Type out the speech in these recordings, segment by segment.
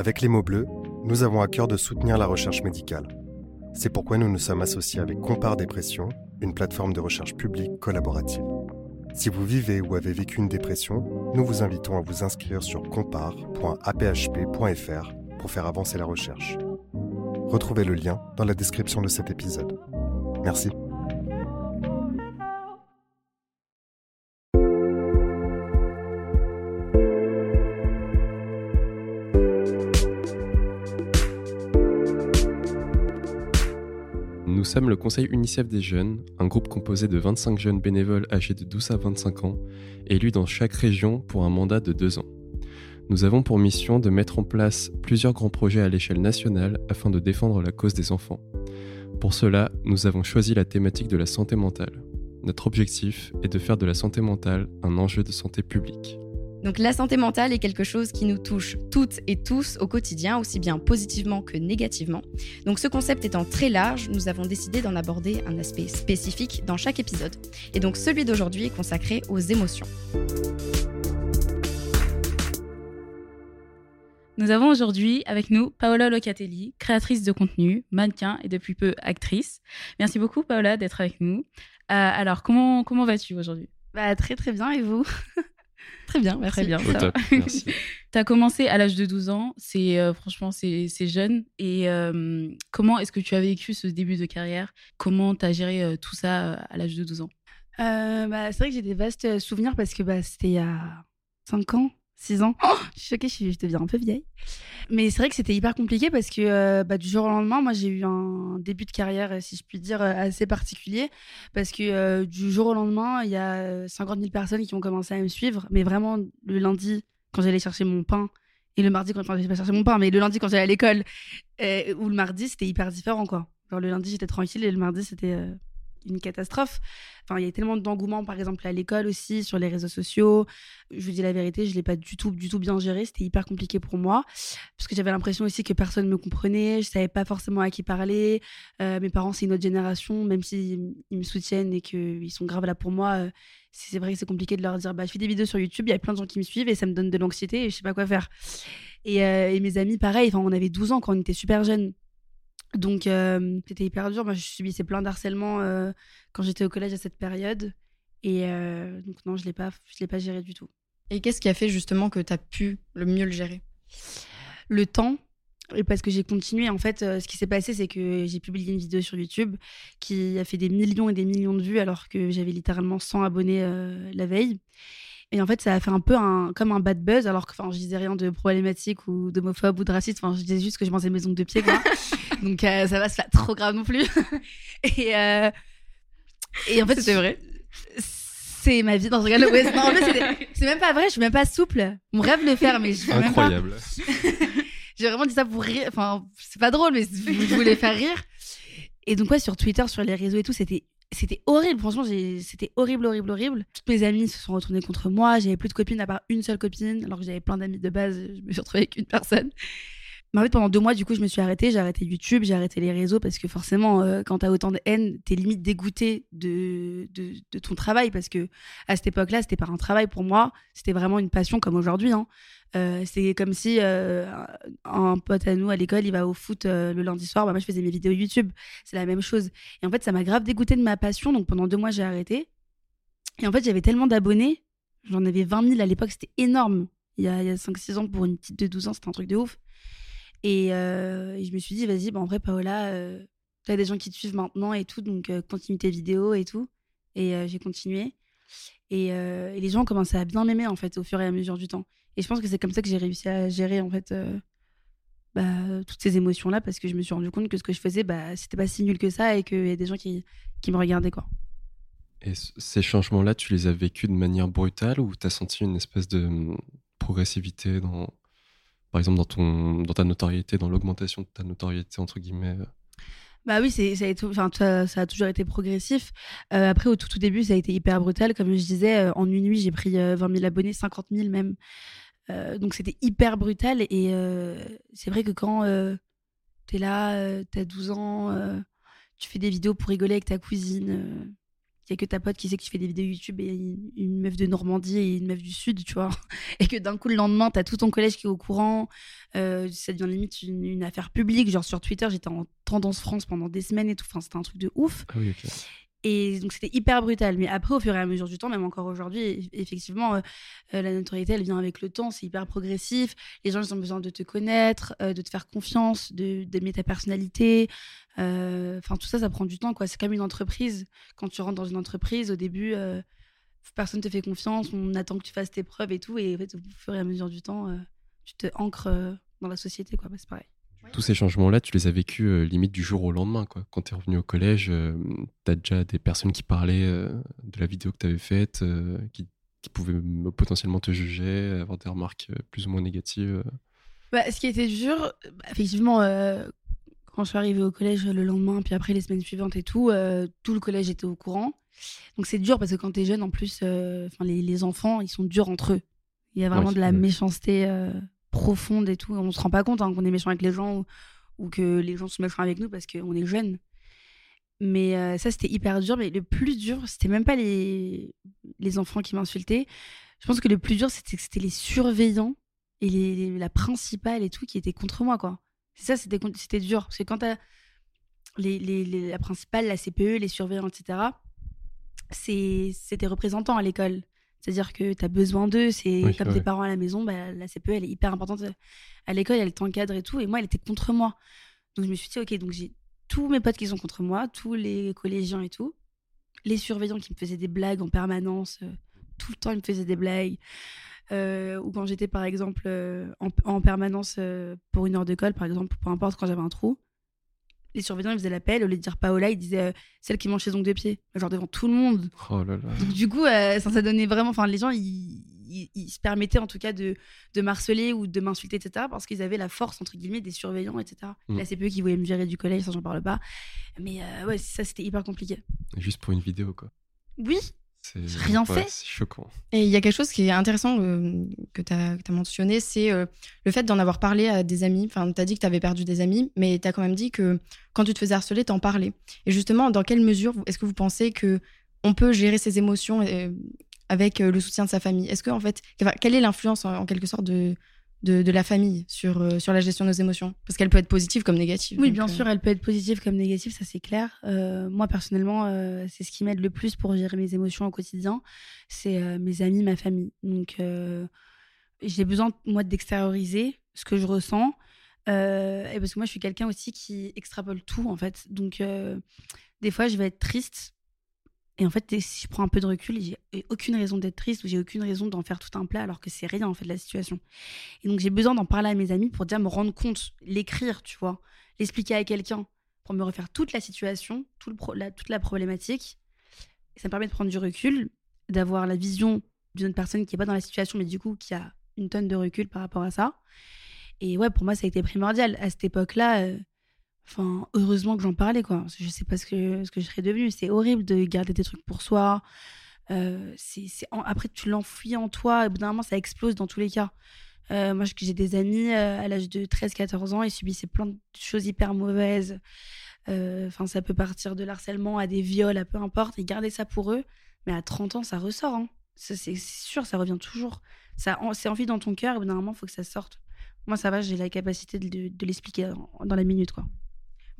Avec les mots bleus, nous avons à cœur de soutenir la recherche médicale. C'est pourquoi nous nous sommes associés avec Compare Dépression, une plateforme de recherche publique collaborative. Si vous vivez ou avez vécu une dépression, nous vous invitons à vous inscrire sur compare.aphp.fr pour faire avancer la recherche. Retrouvez le lien dans la description de cet épisode. Merci. Sommes le Conseil UNICEF des jeunes, un groupe composé de 25 jeunes bénévoles âgés de 12 à 25 ans, élus dans chaque région pour un mandat de deux ans. Nous avons pour mission de mettre en place plusieurs grands projets à l'échelle nationale afin de défendre la cause des enfants. Pour cela, nous avons choisi la thématique de la santé mentale. Notre objectif est de faire de la santé mentale un enjeu de santé publique. Donc la santé mentale est quelque chose qui nous touche toutes et tous au quotidien, aussi bien positivement que négativement. Donc ce concept étant très large, nous avons décidé d'en aborder un aspect spécifique dans chaque épisode. Et donc celui d'aujourd'hui est consacré aux émotions. Nous avons aujourd'hui avec nous Paola Locatelli, créatrice de contenu, mannequin et depuis peu actrice. Merci beaucoup Paola d'être avec nous. Euh, alors comment, comment vas-tu aujourd'hui? Bah très très bien et vous? Très bien, merci. Très bien. Au top, merci. Tu as commencé à l'âge de 12 ans, c'est euh, franchement c'est c'est jeune. Et euh, comment est-ce que tu as vécu ce début de carrière? Comment tu as géré euh, tout ça euh, à l'âge de 12 ans? Euh, bah, c'est vrai que j'ai des vastes souvenirs parce que bah, c'était il y a 5 ans, 6 ans. Oh, je suis choquée, je, deviens un peu vieille. Mais c'est vrai que c'était hyper compliqué parce que euh, bah, du jour au lendemain, moi j'ai eu un début de carrière, euh, si je puis dire, euh, assez particulier. Parce que du jour au lendemain, il y a euh, 50 000 personnes qui ont commencé à me suivre. Mais vraiment, le lundi, quand j'allais chercher mon pain, et le mardi, quand enfin, j'allais chercher mon pain, mais le lundi, quand j'allais à l'école, ou le mardi, c'était hyper différent, quoi. Le lundi, j'étais tranquille et le mardi, c'était une catastrophe. Enfin, il y a tellement d'engouement, par exemple, à l'école aussi, sur les réseaux sociaux. Je vous dis la vérité, je l'ai pas du tout, du tout bien géré. C'était hyper compliqué pour moi. Parce que j'avais l'impression aussi que personne me comprenait. Je savais pas forcément à qui parler. Euh, mes parents, c'est une autre génération. Même s'ils ils me soutiennent et qu'ils sont graves là pour moi, euh, c'est vrai que c'est compliqué de leur dire bah, je fais des vidéos sur YouTube, il y a plein de gens qui me suivent et ça me donne de l'anxiété et je sais pas quoi faire. Et, euh, et mes amis, pareil, on avait 12 ans quand on était super jeunes. Donc, euh, c'était hyper dur. Moi, je subissais plein d'harcèlement euh, quand j'étais au collège à cette période. Et euh, donc, non, je je l'ai pas géré du tout. Et qu'est-ce qui a fait justement que tu as pu le mieux le gérer? Le temps, et parce que j'ai continué. En fait, ce qui s'est passé, c'est que j'ai publié une vidéo sur YouTube qui a fait des millions et des millions de vues alors que j'avais littéralement 100 abonnés la veille. Et en fait, ça a fait un peu un, comme un bad buzz, alors que enfin, je disais rien de problématique ou d'homophobe ou de raciste. Enfin, je disais juste que je mangeais mes ongles de pied, quoi. Donc, euh, ça va, c'est pas trop grave non plus. et, euh, et en fait, C'était vrai C'est ma vie dans ce regarde ouais, non, en fait, c'était- c'est même pas vrai, je suis même pas souple. Mon rêve de le faire, mais je fais même pas. Incroyable. J'ai vraiment dit ça pour rire. Enfin, c'est pas drôle, mais je voulais faire rire. Et donc, ouais, sur Twitter, sur les réseaux et tout, c'était. C'était horrible, franchement, c'était horrible, horrible, horrible. Toutes mes amies se sont retournées contre moi. J'avais plus de copines à part une seule copine, alors que j'avais plein d'amis de base. Je me suis retrouvée avec une personne. Mais en fait, pendant deux mois, du coup, je me suis arrêtée. J'ai arrêté YouTube, j'ai arrêté les réseaux parce que forcément, euh, quand t'as autant de haine, t'es limite dégoûté de, de, de ton travail parce que à cette époque-là, c'était pas un travail pour moi. C'était vraiment une passion comme aujourd'hui. Hein. Euh, c'est comme si euh, un pote à nous à l'école, il va au foot euh, le lundi soir. Bah, moi, je faisais mes vidéos YouTube. C'est la même chose. Et en fait, ça m'a grave dégoûté de ma passion. Donc pendant deux mois, j'ai arrêté. Et en fait, j'avais tellement d'abonnés. J'en avais 20 000 à l'époque. C'était énorme. Il y a, a 5-6 ans, pour une petite de 12 ans, c'était un truc de ouf. Et, je me suis dit, vas-y, bah, en vrai, Paola, t'as des gens qui te suivent maintenant et tout. Donc continue tes vidéos et tout. Et j'ai continué. Et, et les gens commencé à bien m'aimer, en fait, au fur et à mesure du temps. Et je pense que c'est comme ça que j'ai réussi à gérer, en fait, euh, bah, toutes ces émotions-là, parce que je me suis rendu compte que ce que je faisais, bah, c'était pas si nul que ça et qu'il y a des gens qui, qui me regardaient, quoi. Et ces changements-là, tu les as vécus de manière brutale ou tu as senti une espèce de hum, progressivité dans, par exemple, dans, ton, dans ta notoriété, dans l'augmentation de ta notoriété, entre guillemets euh? Bah oui, ça, a toujours été progressif. Euh, après, au tout, début, ça a été hyper brutal. Comme je disais, euh, en une nuit, j'ai pris euh, 20 000 abonnés, 50 000 même. Euh, donc c'était hyper brutal. Et euh, c'est vrai que quand euh, t'es là, euh, t'as 12 ans, euh, tu fais des vidéos pour rigoler avec ta cousine, qu'il y a que ta pote qui sait que tu fais des vidéos YouTube et une, meuf de Normandie et une meuf du Sud, tu vois. Et que d'un coup, le lendemain, t'as tout ton collège qui est au courant. Euh, ça devient limite une, affaire publique. Genre sur Twitter, j'étais en tendance France pendant des semaines et tout. Enfin, c'était un truc de ouf. Ah. Et donc c'était hyper brutal. Mais après, au fur et à mesure du temps, même encore aujourd'hui, eff- effectivement, euh, euh, la notoriété, elle vient avec le temps. C'est hyper progressif. Les gens, ils ont besoin de te connaître, euh, de te faire confiance, d'aimer ta personnalité. Enfin, tout ça, ça prend du temps, quoi. C'est comme une entreprise. Quand tu rentres dans une entreprise, au début, personne te fait confiance. On attend que tu fasses tes preuves et tout. Et en fait, au fur et à mesure du temps, tu te ancres dans la société, quoi. Bah, c'est pareil. Tous ces changements-là, tu les as vécus euh, limite du jour au lendemain. Quoi. Quand tu es revenu au collège, euh, tu as déjà des personnes qui parlaient euh, de la vidéo que tu avais faite, euh, qui, qui pouvaient potentiellement te juger, avoir des remarques plus ou moins négatives. Bah, ce qui était dur, bah, effectivement, quand je suis arrivée au collège le lendemain, puis après les semaines suivantes et tout, tout le collège était au courant. Donc c'est dur parce que quand t'es jeune, en plus, les, les enfants, ils sont durs entre eux. Il y a vraiment Ouais, de la ouais. méchanceté euh, profonde et tout. On se rend pas compte hein, qu'on est méchant avec les gens ou, que les gens sont méchants avec nous parce qu'on est jeunes. Mais euh, ça, c'était hyper dur. Mais le plus dur, c'était même pas les, les enfants qui m'insultaient. Je pense que le plus dur, c'était c'était les surveillants et la principale et tout qui étaient contre moi, quoi. C'est ça, c'était dur. Parce que quand t'as la principale, la CPE, les surveillants, etc., c'est tes représentants à l'école. C'est-à-dire que tu as besoin d'eux, c'est Oui, comme ouais. tes parents à la maison, bah, la CPE, elle est hyper importante à l'école, elle t'encadre et tout. Et moi, elle était contre moi. Donc je me suis dit, ok, donc j'ai tous mes potes qui sont contre moi, tous les collégiens et tout, les surveillants qui me faisaient des blagues en permanence, euh, tout le temps ils me faisaient des blagues. Euh, ou quand j'étais par exemple euh, en, en permanence euh, pour une heure de colle, par exemple, peu importe quand j'avais un trou, les surveillants ils faisaient l'appel, au lieu de dire Paola, ils disaient euh, celle qui mange ses ongles de pied, genre devant tout le monde. Oh là là. Donc, du coup, euh, ça, ça donnait vraiment. Enfin, les gens, ils, ils- ils se permettaient en tout cas de, de m'harceler ou de m'insulter, etc. Parce qu'ils avaient la force, entre guillemets, des surveillants, etc. Mm. Là, c'est peu qui voulaient me virer du collège, ça, j'en parle pas. Mais euh, ouais, ça, c'était hyper compliqué. Juste pour une vidéo, quoi. Oui, rien ouais, fait. C'est choquant. Et il y a quelque chose qui est intéressant euh, que tu as, mentionné, c'est euh, le fait d'en avoir parlé à des amis. Enfin, tu as dit que tu avais perdu des amis, mais tu as quand même dit que quand tu te faisais harceler, t'en parlais. Et justement, dans quelle mesure est-ce que vous pensez que on peut gérer ses émotions euh, avec le soutien de sa famille? Est-ce que, en fait, quelle est l'influence en, en quelque sorte de, de, de la famille sur, euh, sur la gestion de nos émotions Parce qu'elle peut être positive comme négative. oui, bien euh, sûr, elle peut être positive comme négative, ça c'est clair. Euh, moi, personnellement, c'est ce qui m'aide le plus pour gérer mes émotions au quotidien. C'est mes amis, ma famille. Donc, j'ai besoin, moi, d'extérioriser ce que je ressens. Et parce que moi, je suis quelqu'un aussi qui extrapole tout, en fait. Donc, des fois, je vais être triste. Et en fait, si je prends un peu de recul, j'ai aucune raison d'être triste ou j'ai aucune raison d'en faire tout un plat alors que c'est rien, en fait, la situation. Et donc, j'ai besoin d'en parler à mes amis pour déjà me rendre compte, l'écrire, tu vois, l'expliquer à quelqu'un pour me refaire toute la situation, tout le pro- la- toute la problématique. Et ça me permet de prendre du recul, d'avoir la vision d'une autre personne qui n'est pas dans la situation, mais du coup, qui a une tonne de recul par rapport à ça. Et ouais, pour moi, ça a été primordial. À cette époque-là, euh, enfin, heureusement que j'en parlais, quoi. Je sais pas ce que, ce que je serais devenue. C'est horrible de garder des trucs pour soi. Euh, Après, tu l'enfuis en toi. Et au ça explose dans tous les cas. Euh, moi, j'ai des amis euh, à l'âge de 13-14 ans, ils subissaient plein de choses hyper mauvaises. Enfin, ça peut partir de l'harcèlement à des viols, à peu importe. Et garder ça pour eux, mais à 30 ans, ça ressort. Hein. C'est sûr, ça revient toujours. Ça, c'est envie dans ton cœur, et au il faut que ça sorte. Moi, ça va, j'ai la capacité de l'expliquer dans, dans la minute, quoi.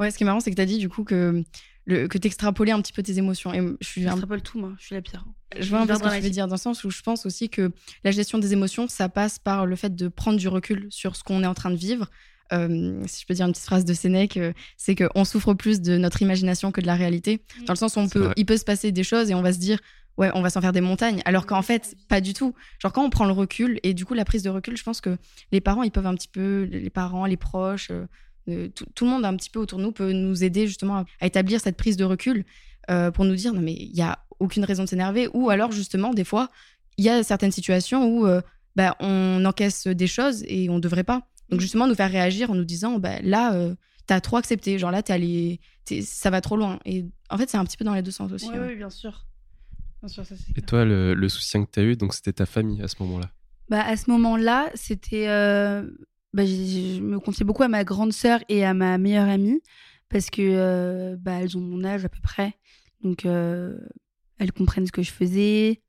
Ouais, ce qui est marrant, c'est que tu as dit du coup que, le, que tu extrapolais un petit peu tes émotions. Et je suis un J'extrapole tout, moi. Je suis la pire. Je vois un peu ce que tu veux dire, dans le sens où je pense aussi que la gestion des émotions, ça passe par le fait de prendre du recul sur ce qu'on est en train de vivre. Euh, si je peux dire une petite phrase de Sénèque, euh, c'est qu'on souffre plus de notre imagination que de la réalité. Dans le sens où on C'est peut, vrai. il peut se passer des choses et on va se dire, ouais, on va s'en faire des montagnes. Alors qu'en fait, pas du tout. Genre quand on prend le recul, et du coup la prise de recul, je pense que les parents, ils peuvent un petit peu, les parents, les proches, euh, tout, tout le monde un petit peu autour de nous peut nous aider justement à, à établir cette prise de recul euh, pour nous dire, non mais il y a aucune raison de s'énerver. Ou alors justement, des fois, il y a certaines situations où euh, bah, on encaisse des choses et on devrait pas. Donc justement, nous faire réagir en nous disant, bah, là, euh, t'as trop accepté. Genre là, t'es allé, ça va trop loin. Et en fait, c'est un petit peu dans les deux sens aussi. Oui, ouais. oui, bien sûr. Bien sûr, ça Et clair. toi, le, le soutien que tu as eu, donc c'était ta famille à ce moment-là? Bah, à ce moment-là, c'était. Bah, je me confiais beaucoup à ma grande sœur et à ma meilleure amie parce que euh, bah, elles ont mon âge à peu près. Donc, euh, elle comprenne ce que je faisais.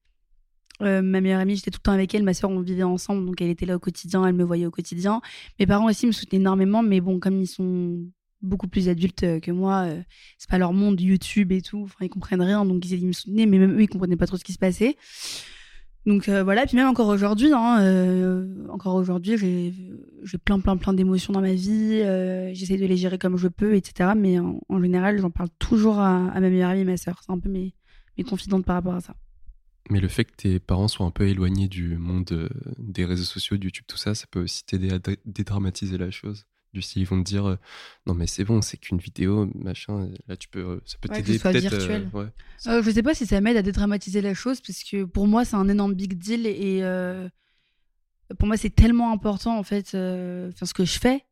Euh, ma meilleure amie, j'étais tout le temps avec elle. Ma soeur, on vivait ensemble, donc elle était là au quotidien, elle me voyait au quotidien. Mes parents aussi me soutenaient énormément, mais bon, comme ils sont beaucoup plus adultes euh, que moi, c'est pas leur monde YouTube et tout. Ils comprennent rien, donc ils, ils me soutenaient, mais même eux, ils comprenaient pas trop ce qui se passait. Donc euh, voilà, puis même encore aujourd'hui, hein, euh, encore aujourd'hui, j'ai plein, plein, plein d'émotions dans ma vie. euh, J'essaie de les gérer comme je peux, etc. Mais en, général, j'en parle toujours à, ma meilleure amie et ma sœur. C'est un peu mes, mes par rapport à ça. Mais le fait que tes parents soient un peu éloignés du monde des réseaux sociaux, de YouTube, tout ça, ça peut aussi t'aider à dé- dédramatiser la chose. Du style, ils vont te dire euh, non mais c'est bon, c'est qu'une vidéo, machin. Là, tu peux, euh, ça peut Ouais, t'aider peut-être. euh, virtuel. ouais. Euh, je sais pas si ça m'aide à dédramatiser la chose, parce que pour moi, c'est un énorme big deal. Et euh, pour moi, c'est tellement important, en fait, euh, enfin, ce que je fais.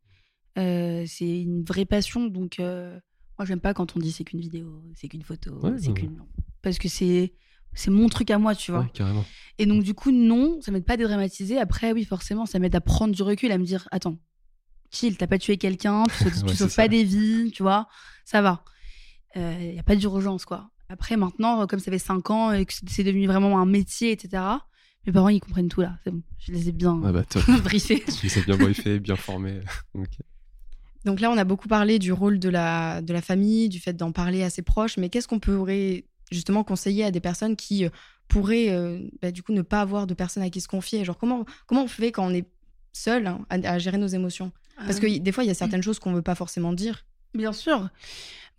Euh, c'est une vraie passion. Donc, euh, moi, j'aime pas quand on dit c'est qu'une vidéo, c'est qu'une photo, Ouais, c'est qu'une. Parce que c'est. C'est mon truc à moi, tu vois. Ouais, carrément. Et donc, du coup, non, ça m'aide pas à dédramatiser. Après, oui, forcément, ça m'aide à prendre du recul, à me dire attends, chill, t'as pas tué quelqu'un, tu sauves, tu Ouais, sauves pas ça. des vies, tu vois, ça va. Il y a pas d'urgence, quoi. Après, maintenant, comme ça fait 5 ans et que c'est devenu vraiment un métier, etc., mes parents, ils comprennent tout là. C'est bon, je les ai bien Ah bah briefés. tu les as bien briefés, bien formés. Donc là, on a beaucoup parlé du rôle de la, de la famille, du fait d'en parler à ses proches, mais qu'est-ce qu'on pourrait justement conseiller à des personnes qui euh, pourraient euh, bah, du coup ne pas avoir de personnes à qui se confier? Genre comment, comment on fait quand on est seul hein, à, à gérer nos émotions? Parce que y- des fois, il y a certaines choses qu'on veut pas forcément dire. Bien sûr.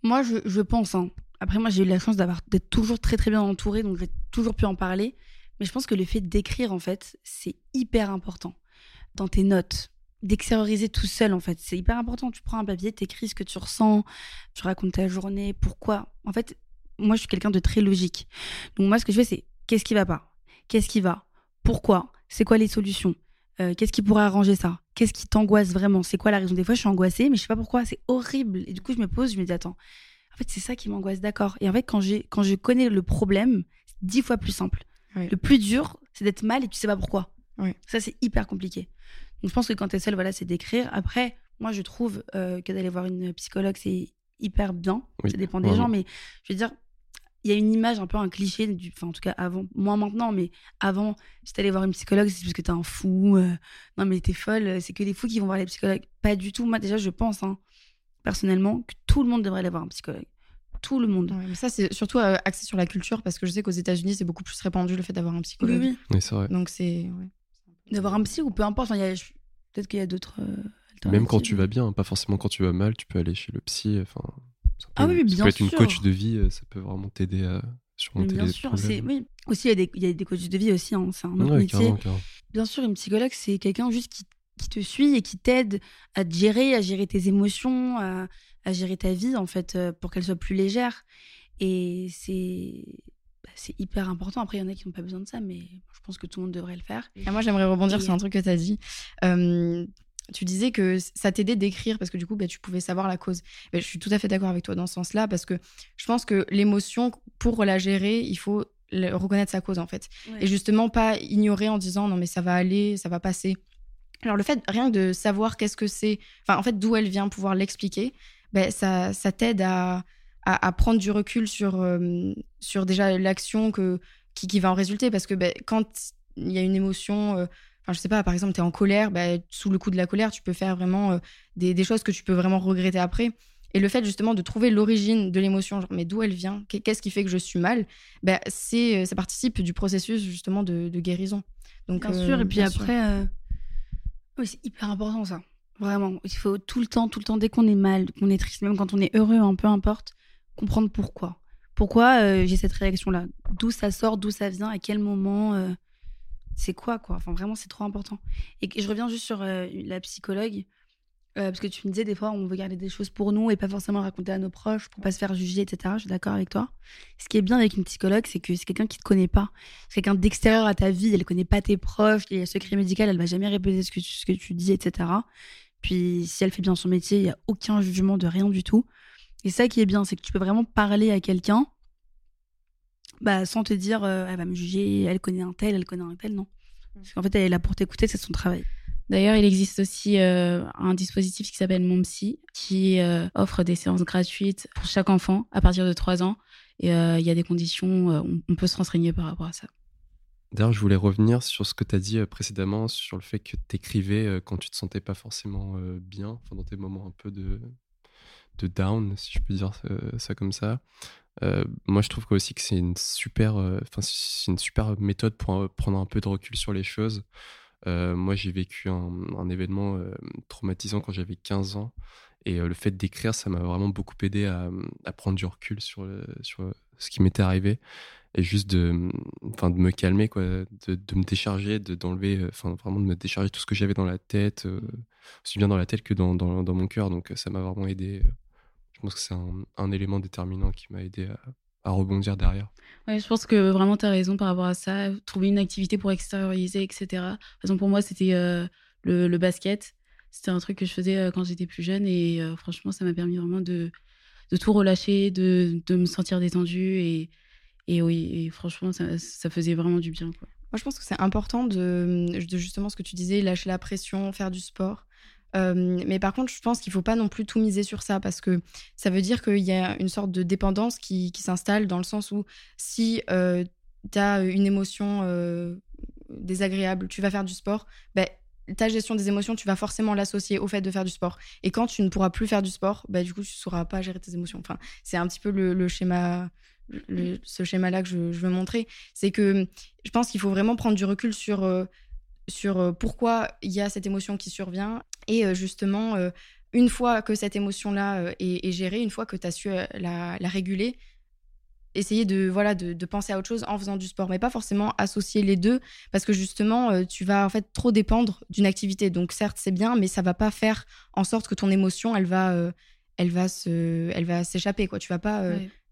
Moi, je, je pense. hein. Après, moi, j'ai eu la chance d'avoir d'être toujours très très bien entourée, donc j'ai toujours pu en parler. Mais je pense que le fait d'écrire, en fait, c'est hyper important. Dans tes notes, d'extérioriser tout seul, en fait, c'est hyper important. Tu prends un papier, t'écris ce que tu ressens, tu racontes ta journée, pourquoi. En fait, moi, je suis quelqu'un de très logique. Donc moi, ce que je fais, c'est qu'est-ce qui va pas? Qu'est-ce qui va? Pourquoi? C'est quoi les solutions? Euh, Qu'est-ce qui pourrait arranger ça? Qu'est-ce qui t'angoisse vraiment? C'est quoi la raison? Des fois, je suis angoissée, mais je sais pas pourquoi. C'est horrible. Et du coup, je me pose, je me dis attends. En fait, c'est ça qui m'angoisse, d'accord. Et en fait, quand quand je connais le problème, c'est dix fois plus simple. Oui. Le plus dur, c'est d'être mal et tu sais pas pourquoi. Oui. Ça, c'est hyper compliqué. Donc, je pense que quand t'es seule, voilà, c'est d'écrire. Après, moi, je trouve euh, que d'aller voir une psychologue, c'est hyper bien. Oui, ça dépend des gens, mais je veux dire, il y a une image, un peu un cliché, du, enfin, en tout cas avant, moins maintenant, mais avant, si t'allais voir une psychologue, c'est parce que t'es un fou. euh, non, mais t'es folle, c'est que les fous qui vont voir les psychologues. Pas du tout. Moi, déjà, je pense, hein, personnellement, que tout le monde devrait aller voir un psychologue. Tout le monde. Ouais, mais ça, c'est surtout euh, axé sur la culture, parce que je sais qu'aux États-Unis, c'est beaucoup plus répandu le fait d'avoir un psychologue. oui. Oui, c'est vrai. Donc c'est. ouais. D'avoir un psy ou peu importe. Enfin, il y a- je- Peut-être qu'il y a d'autres. euh, Même quand tu vas bien, hein, pas forcément quand tu vas mal, tu peux aller chez le psy. Enfin, ça peut, Ah oui, oui, ça bien peut être une sûr. coach de vie, euh, ça peut vraiment t'aider à surmonter bien les sûr, problèmes. oui. Aussi, il y a des, il y a des coachs de vie aussi. hein, c'est un autre Ouais, métier. carrément, carrément. Bien sûr, une psychologue, c'est quelqu'un juste qui, qui te suit et qui t'aide à te gérer, à gérer tes émotions, à, à gérer ta vie, en fait, euh, pour qu'elle soit plus légère. Et c'est bah, c'est hyper important. Après, il y en a qui n'ont pas besoin de ça, mais je pense que tout le monde devrait le faire. Et moi, j'aimerais rebondir Et- sur un truc que tu as dit. Euh, tu disais que ça t'aidait d'écrire parce que du coup, bah, tu pouvais savoir la cause. Je suis tout à fait d'accord avec toi dans ce sens-là parce que je pense que l'émotion, pour la gérer, il faut reconnaître sa cause en fait. Et justement, pas ignorer en disant non, mais ça va aller, ça va passer. Alors, le fait, rien que de savoir qu'est-ce que c'est, enfin, en fait, d'où elle vient, pouvoir l'expliquer, ben, ça, ça t'aide à, à, à prendre du recul sur, euh, sur déjà l'action que, qui, qui va en résulter. Parce que ben, quand il y a une émotion, euh, enfin, je sais pas, par exemple, tu es en colère, ben, sous le coup de la colère, tu peux faire vraiment euh, des, des choses que tu peux vraiment regretter après. Et le fait justement de trouver l'origine de l'émotion, genre mais d'où elle vient, qu'est- qu'est-ce qui fait que je suis mal, ben, c'est, ça participe du processus justement de, de guérison. Donc, Bien euh, sûr, et puis après, euh, oui, c'est hyper important ça. Vraiment, il faut tout le temps, tout le temps, dès qu'on est mal, qu'on est triste, même quand on est heureux, un peu importe, comprendre pourquoi. Pourquoi euh, j'ai cette réaction-là? D'où ça sort, d'où ça vient, à quel moment euh, C'est quoi, quoi? Enfin, vraiment, c'est trop important. Et je reviens juste sur euh, la psychologue, euh, parce que tu me disais, des fois, on veut garder des choses pour nous et pas forcément raconter à nos proches pour pas se faire juger, etc. Je suis d'accord avec toi. Ce qui est bien avec une psychologue, c'est que c'est quelqu'un qui te connaît pas. C'est quelqu'un d'extérieur à ta vie, elle connaît pas tes proches, il y a secret médical, elle va jamais répéter ce que tu, ce que tu dis, etc. Puis si elle fait bien son métier, il y a aucun jugement de rien du tout. Et ça qui est bien, c'est que tu peux vraiment parler à quelqu'un bah, sans te dire euh, elle va me juger, elle connaît un tel, elle connaît un tel, non. Parce qu'en fait, elle est là pour t'écouter, c'est son travail. D'ailleurs, il existe aussi euh, un dispositif qui s'appelle Mon Psy, qui euh, offre des séances gratuites pour chaque enfant à partir de 3 ans. Et il y a des conditions, on, on, peut se renseigner par rapport à ça. D'ailleurs, je voulais revenir sur ce que tu as dit précédemment, sur le fait que tu écrivais quand tu te sentais pas forcément bien, dans tes moments un peu de, de down, si je peux dire ça comme ça. moi, je trouve aussi que c'est une super, c'est une super méthode pour prendre un peu de recul sur les choses. moi, j'ai vécu un, événement traumatisant quand j'avais 15 ans. Et le fait d'écrire, ça m'a vraiment beaucoup aidé à, à, prendre du recul sur, sur ce qui m'était arrivé et juste de, enfin, de me calmer, quoi, de, de me décharger, de, d'enlever, euh, enfin, vraiment de me décharger tout ce que j'avais dans la tête, euh, aussi bien dans la tête que dans, dans, dans mon cœur. Donc, ça m'a vraiment aidé. Euh. Je pense que c'est un, élément déterminant qui m'a aidé à, rebondir derrière. Ouais, je pense que vraiment, tu as raison par rapport à ça. Trouver une activité pour extérioriser, etc. Par exemple, pour moi, c'était le, basket. C'était un truc que je faisais quand j'étais plus jeune et franchement, ça m'a permis vraiment de, de tout relâcher, de, de me sentir détendue et oui, franchement, ça, faisait vraiment du bien. Moi, je pense que c'est important de, de, justement ce que tu disais, lâcher la pression, faire du sport. Euh, mais par contre, je pense qu'il ne faut pas non plus tout miser sur ça parce que ça veut dire qu'il y a une sorte de dépendance qui, s'installe dans le sens où si euh, tu as une émotion euh, désagréable, tu vas faire du sport, ben, ta gestion des émotions, tu vas forcément l'associer au fait de faire du sport. Et quand tu ne pourras plus faire du sport, bah, du coup, tu ne sauras pas gérer tes émotions. Enfin, c'est un petit peu le schéma ce schéma-là que je, veux montrer, c'est que je pense qu'il faut vraiment prendre du recul sur, euh, sur euh, pourquoi il y a cette émotion qui survient. Et euh, justement, une fois que cette émotion-là est, gérée, une fois que tu as su la, réguler, essayer de, voilà, de, penser à autre chose en faisant du sport, mais pas forcément associer les deux, parce que justement, tu vas en fait trop dépendre d'une activité. Donc certes, c'est bien, mais ça va pas faire en sorte que ton émotion, elle va... elle va se elle va s'échapper quoi tu vas pas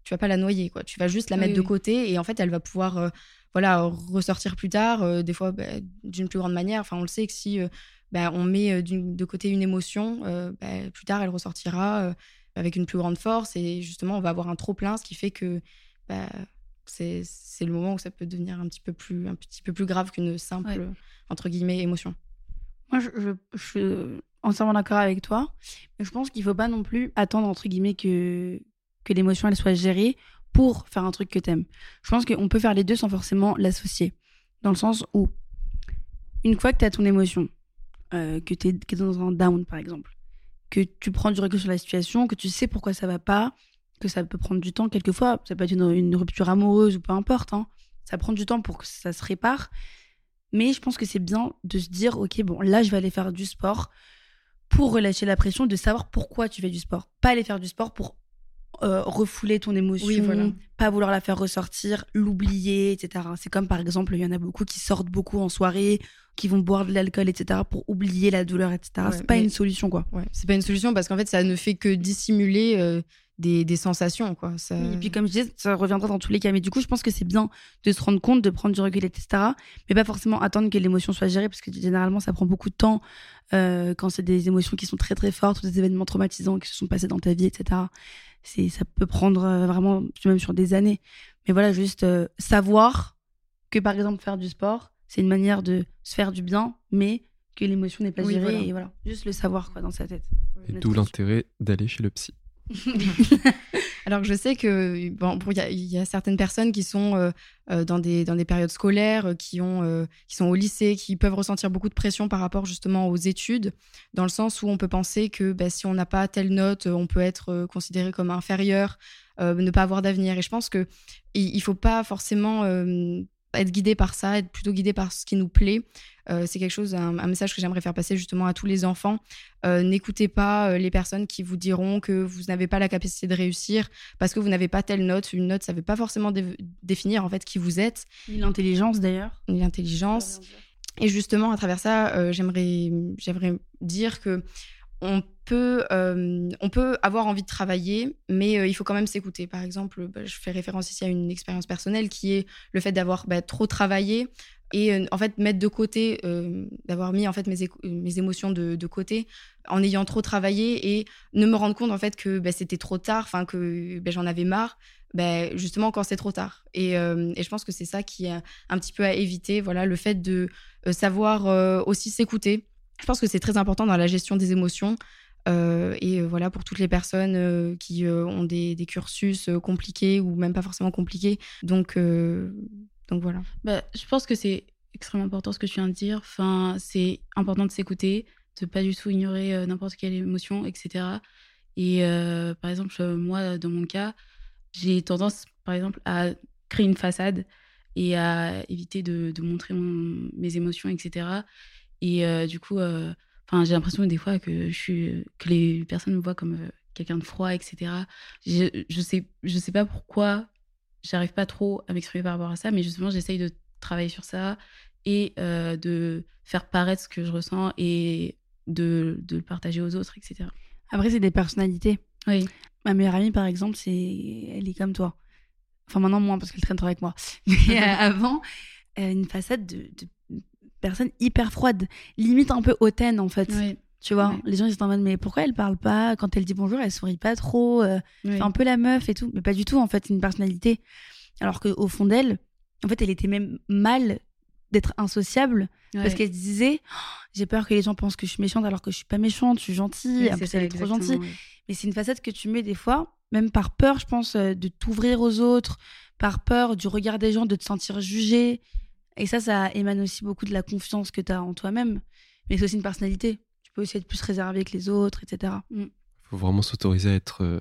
tu vas pas la noyer, quoi. Tu vas juste la mettre de côté et en fait, elle va pouvoir euh, voilà, ressortir plus tard, euh, des fois bah, d'une plus grande manière. Enfin, on le sait que si euh, bah, on met de côté une émotion, bah, plus tard, elle ressortira avec une plus grande force et justement, on va avoir un trop-plein, ce qui fait que c'est le moment où ça peut devenir un petit peu plus, un petit peu plus grave qu'une simple, entre guillemets, émotion. Moi, je, je, je suis entièrement d'accord avec toi, mais je pense qu'il faut pas non plus attendre, entre guillemets, que que l'émotion elle soit gérée pour faire un truc que t'aimes. Je pense qu'on peut faire les deux sans forcément l'associer. Dans le sens où, une fois que tu as ton émotion, euh, que tu es, dans un down par exemple, que tu prends du recul sur la situation, que tu sais pourquoi ça va pas, que ça peut prendre du temps quelquefois, ça peut être une, rupture amoureuse ou peu importe, hein. ça prend du temps pour que ça se répare. Mais je pense que c'est bien de se dire, ok, bon, là, je vais aller faire du sport pour relâcher la pression, de savoir pourquoi tu fais du sport. Pas aller faire du sport pour euh, refouler ton émotion, pas vouloir la faire ressortir, l'oublier, etc. C'est comme par exemple, il y en a beaucoup qui sortent beaucoup en soirée, qui vont boire de l'alcool, etc. pour oublier la douleur, etc. c'est pas une solution, quoi. Ouais, c'est pas une solution parce qu'en fait, ça ne fait que dissimuler euh, des, des, sensations, quoi. Ça... et puis, comme je disais, ça reviendra dans tous les cas. Mais du coup, je pense que c'est bien de se rendre compte, de prendre du recul, etc. Mais pas forcément attendre que l'émotion soit gérée parce que généralement, ça prend beaucoup de temps euh, quand c'est des émotions qui sont très très fortes ou des événements traumatisants qui se sont passés dans ta vie, etc ça peut prendre euh, vraiment même sur des années. Mais voilà, juste euh, savoir que par exemple faire du sport, c'est une manière de se faire du bien, mais que l'émotion n'est pas gérée et voilà, juste le savoir quoi dans sa tête. D'où l'intérêt d'aller chez le psy. Alors je sais que bon, il y, a certaines personnes qui sont euh, euh, dans des dans des périodes scolaires, euh, qui ont qui sont au lycée, qui peuvent ressentir beaucoup de pression par rapport justement aux études, dans le sens où on peut penser que bah, si on n'a pas telle note, on peut être considéré comme inférieur, ne pas avoir d'avenir. Et je pense que il, faut pas forcément être guidé par ça, être plutôt guidé par ce qui nous plaît. Euh, c'est quelque chose, un, message que j'aimerais faire passer justement à tous les enfants. Euh, n'écoutez pas euh, les personnes qui vous diront que vous n'avez pas la capacité de réussir parce que vous n'avez pas telle note. Une note, ça ne veut pas forcément définir en fait qui vous êtes. Ni l'intelligence d'ailleurs. Ni l'intelligence. Et justement, à travers ça, j'aimerais, j'aimerais dire que on peut, on peut avoir envie de travailler, mais il faut quand même s'écouter. Par exemple, bah, je fais référence ici à une expérience personnelle qui est le fait d'avoir bah, trop travaillé, et euh, en fait mettre de côté euh, d'avoir mis en fait mes, mes émotions de, côté en ayant trop travaillé et ne me rendre compte en fait que bah, c'était trop tard enfin que j'en avais marre justement quand c'est trop tard. Et, euh, et, je pense que c'est ça qui est un petit peu à éviter. Voilà le fait de savoir aussi s'écouter je pense que c'est très important dans la gestion des émotions et voilà, pour toutes les personnes qui ont des, cursus compliqués ou même pas forcément compliqués. Donc, donc voilà. Bah, je pense que c'est extrêmement important ce que tu viens de dire. Enfin, c'est important de s'écouter, de pas du tout ignorer n'importe quelle émotion, etc. Et par exemple, moi, dans mon cas, j'ai tendance, par exemple, à créer une façade et à éviter de montrer mes émotions, etc. Et du coup, enfin, j'ai l'impression des fois que, je suis, que les personnes me voient comme quelqu'un de froid, etc. Je, je, sais, je sais pas pourquoi j'arrive pas trop à m'exprimer par rapport à ça, mais justement, j'essaye de travailler sur ça et de faire paraître ce que je ressens et de, de, le partager aux autres, etc. Après, c'est des personnalités. Oui. Ma meilleure amie, par exemple, c'est elle est comme toi. Enfin, maintenant, moins, parce qu'elle traîne trop avec moi. Mais avant, une façade de, de, personne hyper froide, limite un peu hautaine, en fait. Oui. Tu vois, les gens ils sont en mode mais pourquoi elle parle pas quand elle dit bonjour, elle sourit pas trop, euh, un peu la meuf et tout, mais pas du tout en fait, c'est une personnalité. Alors qu'au fond d'elle, en fait, elle était même mal d'être insociable parce qu'elle disait oh, j'ai peur que les gens pensent que je suis méchante alors que je suis pas méchante, je suis gentille, oui, elle est trop gentille. Mais c'est une facette que tu mets des fois, même par peur, je pense, euh, de t'ouvrir aux autres, par peur du regard des gens, de te sentir jugé. Et ça, ça émane aussi beaucoup de la confiance que tu as en toi-même. Mais c'est aussi une personnalité. Tu peux aussi être plus réservé que les autres, etc. Il mm. faut vraiment s'autoriser à être. Euh,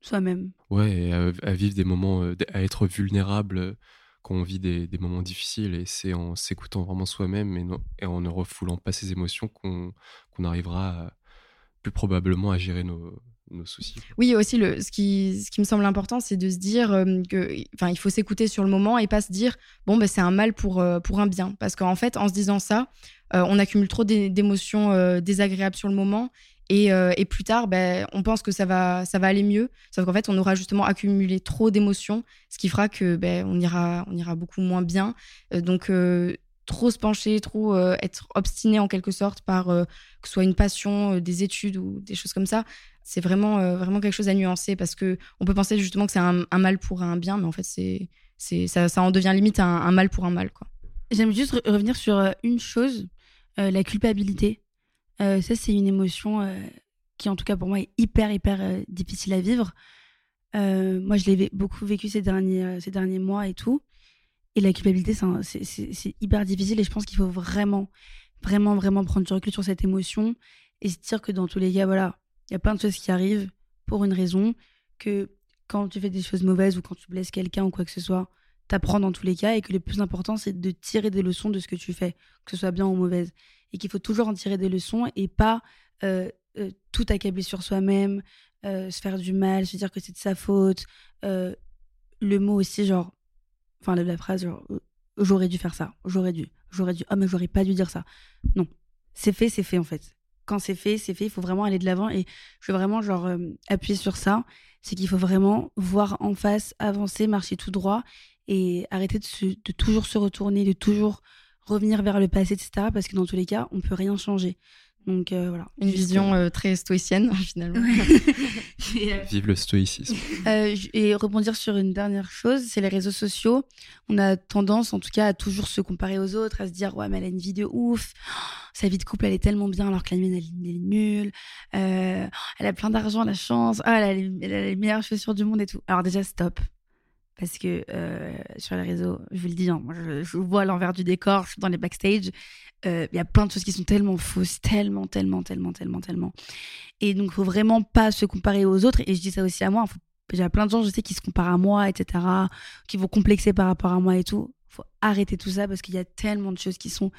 Soi-même. Ouais, à, vivre des moments, euh, à être vulnérable quand on vit des, moments difficiles. Et c'est en s'écoutant vraiment soi-même et, et, en ne refoulant pas ses émotions qu'on arrivera plus probablement à gérer nos, Oui, aussi, le, ce, qui, ce qui me semble important, c'est de se dire euh, faut s'écouter sur le moment et pas se dire, bon, ben, c'est un mal pour, euh, pour un bien. Parce qu'en fait, en se disant ça, euh, on accumule trop d'émotions désagréables sur le moment. Et, et plus tard, ben, on pense que ça va, ça va aller mieux. Sauf qu'en fait, on aura justement accumulé trop d'émotions, ce qui fera que ben, on, ira, on ira beaucoup moins bien. donc, trop se pencher, trop être obstiné en quelque sorte par que ce soit une passion, des études ou des choses comme ça, c'est vraiment, euh, vraiment quelque chose à nuancer parce que on peut penser justement que c'est un, mal pour un bien, mais en fait, c'est, c'est, ça, ça en devient limite un, mal pour un mal. Quoi. J'aime juste revenir sur euh, une chose, euh, la culpabilité. ça, c'est une émotion qui, en tout cas pour moi, est hyper, hyper difficile à vivre. moi, je l'ai beaucoup vécu ces derniers, ces derniers mois et tout. Et la culpabilité, c'est hyper difficile et je pense qu'il faut vraiment, vraiment, vraiment prendre du recul sur cette émotion et se dire que dans tous les cas, voilà, il y a plein de choses qui arrivent pour une raison, que quand tu fais des choses mauvaises ou quand tu blesses quelqu'un ou quoi que ce soit, t'apprends dans tous les cas et que le plus important, c'est de tirer des leçons de ce que tu fais, que ce soit bien ou mauvaise. Et qu'il faut toujours en tirer des leçons et pas euh, euh, tout accabler sur soi-même, euh, se faire du mal, se dire que c'est de sa faute. le mot aussi, genre, enfin, la, phrase, genre, j'aurais dû faire ça, j'aurais dû, j'aurais dû, ah, mais j'aurais pas dû dire ça. Non, c'est fait, c'est fait en fait quand c'est fait, c'est fait. Il faut vraiment aller de l'avant. Et je veux vraiment genre euh, appuyer sur ça. C'est qu'il faut vraiment voir en face, avancer, marcher tout droit et arrêter de, de toujours se retourner, de toujours revenir vers le passé, etc. Parce que dans tous les cas, on peut rien changer. Donc euh, voilà. Une vision euh, très stoïcienne finalement. Euh, Vive le stoïcisme. et rebondir sur une dernière chose, c'est les réseaux sociaux. On a tendance en tout cas à toujours se comparer aux autres, à se dire ouais mais elle a une vie de ouf, sa vie de couple elle est tellement bien alors que la mienne elle, est nulle, elle a plein d'argent, la chance, ah, elle, a les, elle a les meilleures chaussures du monde et tout. Alors déjà stop, parce que sur les réseaux, je vous le dis, hein, je, je vois l'envers du décor, je suis dans les backstage, euh, il y a plein de choses qui sont tellement fausses, tellement, tellement, tellement, tellement, tellement. Et donc, faut vraiment pas se comparer aux autres. Et je dis ça aussi à moi. A plein de gens, je sais, qui se comparent à moi, etc., qui vont complexer par rapport à moi et tout faut arrêter tout ça parce qu'il y a tellement de choses qui sont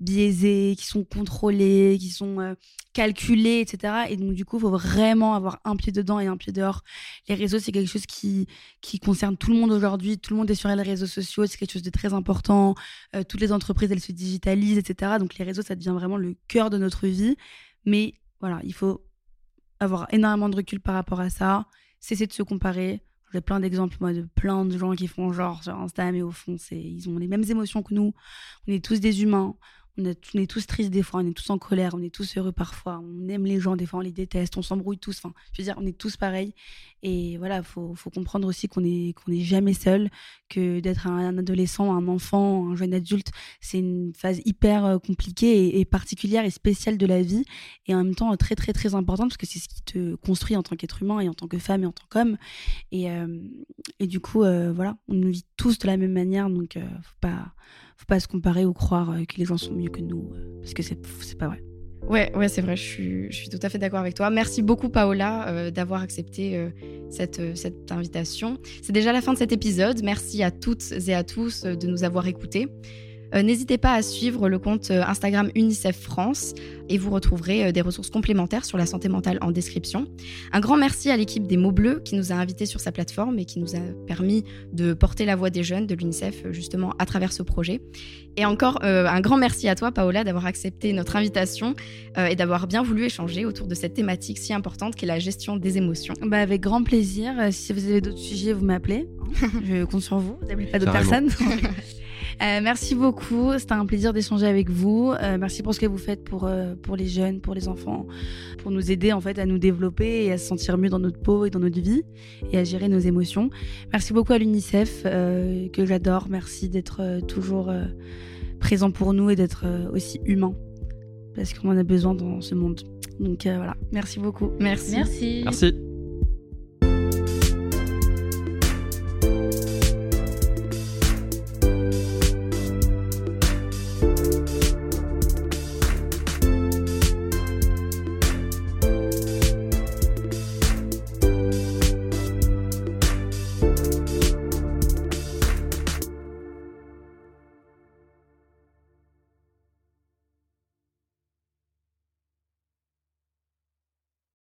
biaisées, qui sont contrôlées, qui sont euh, calculées, etc. Et donc, du coup, il faut vraiment avoir un pied dedans et un pied dehors. Les réseaux, c'est quelque chose qui, qui concerne tout le monde aujourd'hui. Tout le monde est sur les réseaux sociaux. C'est quelque chose de très important. Euh, toutes les entreprises, elles se digitalisent, etc. Donc, les réseaux, ça devient vraiment le cœur de notre vie. Mais voilà, il faut avoir énormément de recul par rapport à ça. Cesser de se comparer j'ai plein d'exemples, moi, de plein de gens qui font genre sur Insta, mais au fond, c'est, ils ont les mêmes émotions que nous. On est tous des humains. On, est tous tristes des fois, on est tous en colère, on est tous heureux parfois, on aime les gens, des fois on les déteste, on s'embrouille tous. Enfin, je veux dire, on est tous pareils. Et voilà, faut, faut comprendre aussi qu'on est qu'on n'est jamais seul, que d'être un, adolescent, un enfant, un jeune adulte, c'est une phase hyper euh, compliquée et, particulière et spéciale de la vie, et en même temps très très très importante parce que c'est ce qui te construit en tant qu'être humain et en tant que femme et en tant qu'homme. Et, euh, du coup, euh, voilà, on vit tous de la même manière, donc faut pas faut pas se comparer ou croire que les gens sont mieux que nous, parce que c'est pas vrai. Ouais, ouais, c'est vrai, je suis, tout à fait d'accord avec toi. Merci beaucoup, Paola, euh, d'avoir accepté euh, euh, cette invitation. C'est déjà la fin de cet épisode. Merci à toutes et à tous de nous avoir écoutés. Euh, n'hésitez pas à suivre le compte euh, Instagram UNICEF France et vous retrouverez euh, des ressources complémentaires sur la santé mentale en description. Un grand merci à l'équipe des mots bleus qui nous a invités sur sa plateforme et qui nous a permis de porter la voix des jeunes de l'UNICEF justement à travers ce projet. Et encore un grand merci à toi Paola d'avoir accepté notre invitation et d'avoir bien voulu échanger autour de cette thématique si importante qu'est la gestion des émotions. Bah avec grand plaisir. Si vous avez d'autres sujets, vous m'appelez. Je compte sur vous. Vous n'avez pas d'autres personnes. Euh, merci beaucoup. C'était un plaisir d'échanger avec vous. Euh, merci pour ce que vous faites pour, euh, pour les jeunes, pour les enfants, pour nous aider en fait à nous développer et à se sentir mieux dans notre peau et dans notre vie et à gérer nos émotions. Merci beaucoup à l'UNICEF que j'adore. Merci d'être toujours présent pour nous et d'être aussi humain parce qu'on en a besoin dans ce monde. Donc voilà, merci beaucoup. Merci. Merci. Merci.